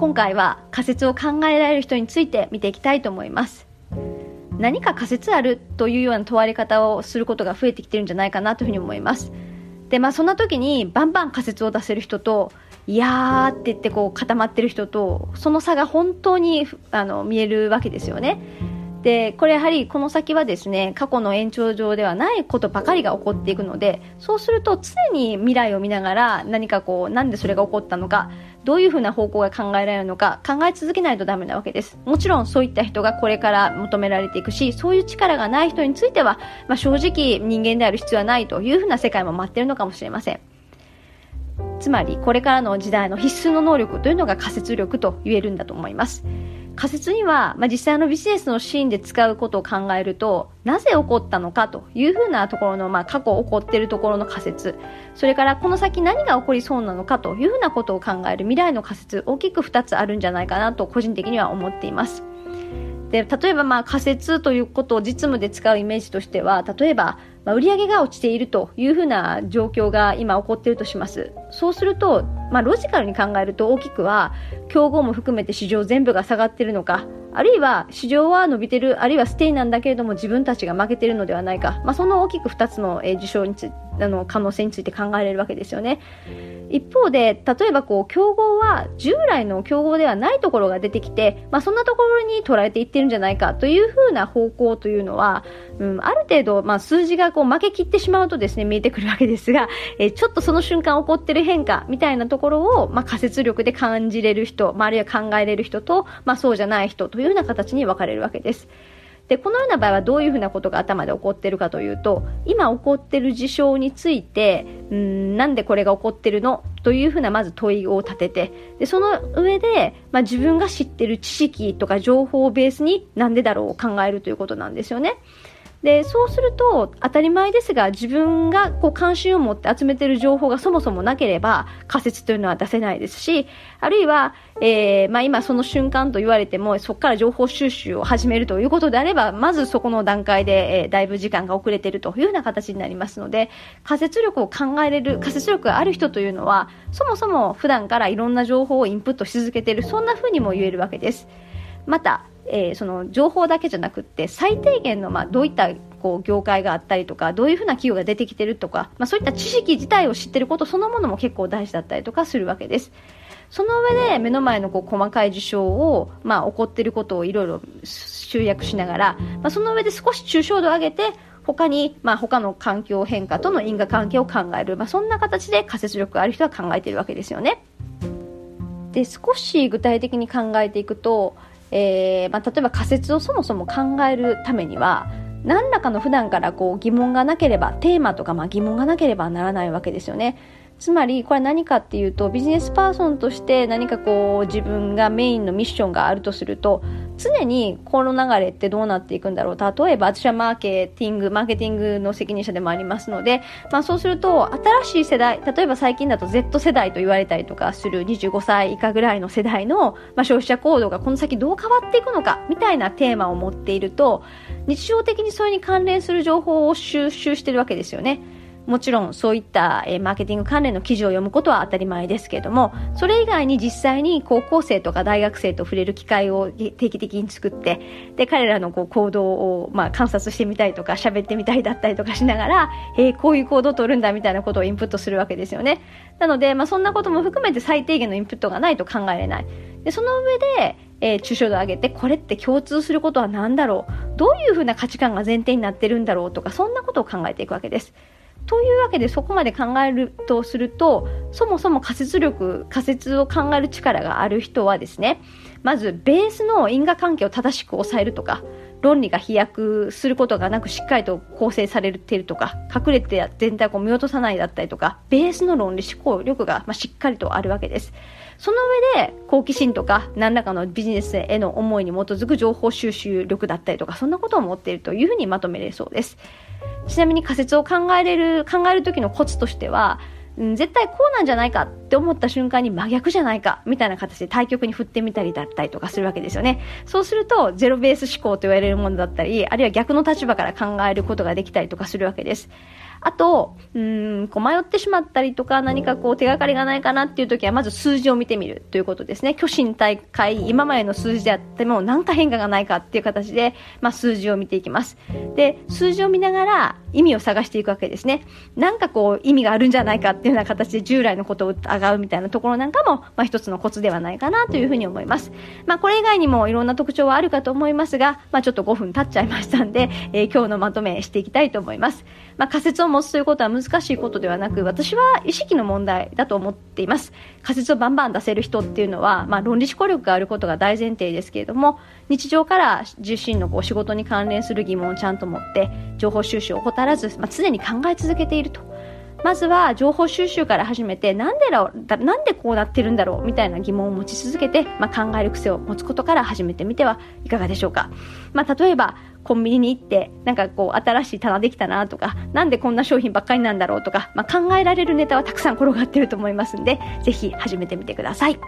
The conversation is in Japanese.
今回は仮説を考えられる人について見ていきたいと思います。何か仮説あるというような問われ方をすることが増えてきてるんじゃないかなというふうに思います。でまあそんな時にバンバン仮説を出せる人といやーって言ってこう固まってる人とその差が本当にあの見えるわけですよね。でこれやはりこの先はですね過去の延長上ではないことばかりが起こっていくのでそうすると常に未来を見ながら何かこうなんでそれが起こったのかどういうふうな方向が考えられるのか考え続けないとダメなわけです。もちろんそういった人がこれから求められていくしそういう力がない人については、まあ、正直人間である必要はないというふうな世界も待ってるのかもしれません。つまりこれからの時代の必須の能力というのが仮説力と言えるんだと思います。仮説には、まあ、実際のビジネスのシーンで使うことを考えるとなぜ起こったのかというふうなところの、まあ、過去起こっているところの仮説それからこの先何が起こりそうなのかというふうなことを考える未来の仮説大きく2つあるんじゃないかなと個人的には思っていますで例えばまあ仮説ということを実務で使うイメージとしては例えばまあ、売上が落ちているというふうな状況が今起こっているとします。そうすると、まあ、ロジカルに考えると大きくは、競合も含めて市場全部が下がっているのか、あるいは市場は伸びてる、あるいはステイなんだけれども自分たちが負けているのではないか、まあ、その大きく2つの、えー、事象につあの可能性について考えられるわけですよね。一方で、例えばこう競合は従来の競合ではないところが出てきて、まあ、そんなところに捉えていってるんじゃないかというふうな方向というのは、うん、ある程度、まあ、数字がこう負けきってしまうとですね見えてくるわけですが、えー、ちょっとその瞬間起こってる変化みたいなところを、まあ、仮説力で感じれる人、まあ、あるいは考えれる人と、まあ、そうじゃない人というような形に分かれるわけです。でこのような場合はどういうふうなことが頭で起こっているかというと今起こっている事象についてんなんでこれが起こっているのというふうなまず問いを立ててでその上で、まあ、自分が知っている知識とか情報をベースになんでだろうを考えるということなんですよね。でそうすると当たり前ですが自分がこう関心を持って集めている情報がそもそもなければ仮説というのは出せないですしあるいは、えーまあ、今その瞬間と言われてもそこから情報収集を始めるということであればまずそこの段階で、えー、だいぶ時間が遅れているというような形になりますので仮説力を考えれる仮説力がある人というのはそもそも普段からいろんな情報をインプットし続けているそんなふうにも言えるわけです。またえー、その情報だけじゃなくって最低限の、まあ、どういったこう業界があったりとかどういうふうな企業が出てきてるとか、まあ、そういった知識自体を知ってることそのものも結構大事だったりとかするわけです。その上で目の前のこう細かい事象を、まあ、起こっていることをいろいろ集約しながら、まあ、その上で少し抽象度を上げて他に、まあ、他の環境変化との因果関係を考える、まあ、そんな形で仮説力がある人は考えているわけですよね。で少し具体的に考えていくとえーまあ、例えば仮説をそもそも考えるためには何らかの普段からこう疑問がなければテーマとかまあ疑問がなければならないわけですよね。つまりこれ何かっていうとビジネスパーソンとして何かこう自分がメインのミッションがあるとすると常にこの流れってどうなっていくんだろう例えば私はマーケティングマーケティングの責任者でもありますので、まあ、そうすると新しい世代例えば最近だと Z 世代と言われたりとかする25歳以下ぐらいの世代の、まあ、消費者行動がこの先どう変わっていくのかみたいなテーマを持っていると日常的にそれに関連する情報を収集してるわけですよね。もちろんそういった、え、マーケティング関連の記事を読むことは当たり前ですけれどもそれ以外に実際に高校生とか大学生と触れる機会を定期的に作ってで彼らのこう行動を、まあ、観察してみたりとか喋ってみたりだったりとかしながら、えー、こういう行動を取るんだみたいなことをインプットするわけですよね。なので、まあ、そんなことも含めて最低限のインプットがないと考えれない。でその上でえー、抽象度を上げてこれって共通することは何だろう？どういうふうな価値観が前提になってるんだろう？とかそんなことを考えていくわけです。というわけでそこまで考えるとするとそもそも仮説力仮説を考える力がある人はですねまずベースの因果関係を正しく抑えるとか論理が飛躍することがなくしっかりと構成されているとか隠れて全体を見落とさないだったりとかベースの論理思考力がしっかりとあるわけです。その上で好奇心とか何らかのビジネスへの思いに基づく情報収集力だったりとかそんなことを持っているというふうにまとめれそうです。ちなみに仮説を考えれる考える時のコツとしてはん、絶対こうなんじゃないかって思った瞬間に真逆じゃないかみたいな形で対局に振ってみたりだったりとかするわけですよね。そうするとゼロベース思考と言われるものだったり、あるいは逆の立場から考えることができたりとかするわけです。あと、うん、こう迷ってしまったりとか、何かこう手がかりがないかなっていう時は、まず数字を見てみるということですね。虚心大会、今までの数字であっても何か変化がないかっていう形で、まあ、数字を見ていきます。で、数字を見ながら意味を探していくわけですね。なんかこう意味があるんじゃないかっていうような形で従来のことを疑うみたいなところなんかも、まあ、一つのコツではないかなというふうに思います。まあ、これ以外にもいろんな特徴はあるかと思いますが、まあ、ちょっと5分経っちゃいましたんで、えー、今日のまとめしていきたいと思います。まあ、仮説を持つということは難しいことではなく、私は意識の問題だと思っています。仮説をバンバン出せる人っていうのは、まあ、論理思考力があることが大前提ですけれども、日常から自身のこう仕事に関連する疑問をちゃんと持って、情報収集を怠らず、まあ、常に考え続けていると。まずは情報収集から始めて、なんでなんでこうなってるんだろうみたいな疑問を持ち続けて、まあ、考える癖を持つことから始めてみてはいかがでしょうか。まあ、例えば、コンビニに行って、なんかこう、新しい棚できたなとか、なんでこんな商品ばっかりなんだろうとか、まあ、考えられるネタはたくさん転がってると思いますんで、ぜひ始めてみてください。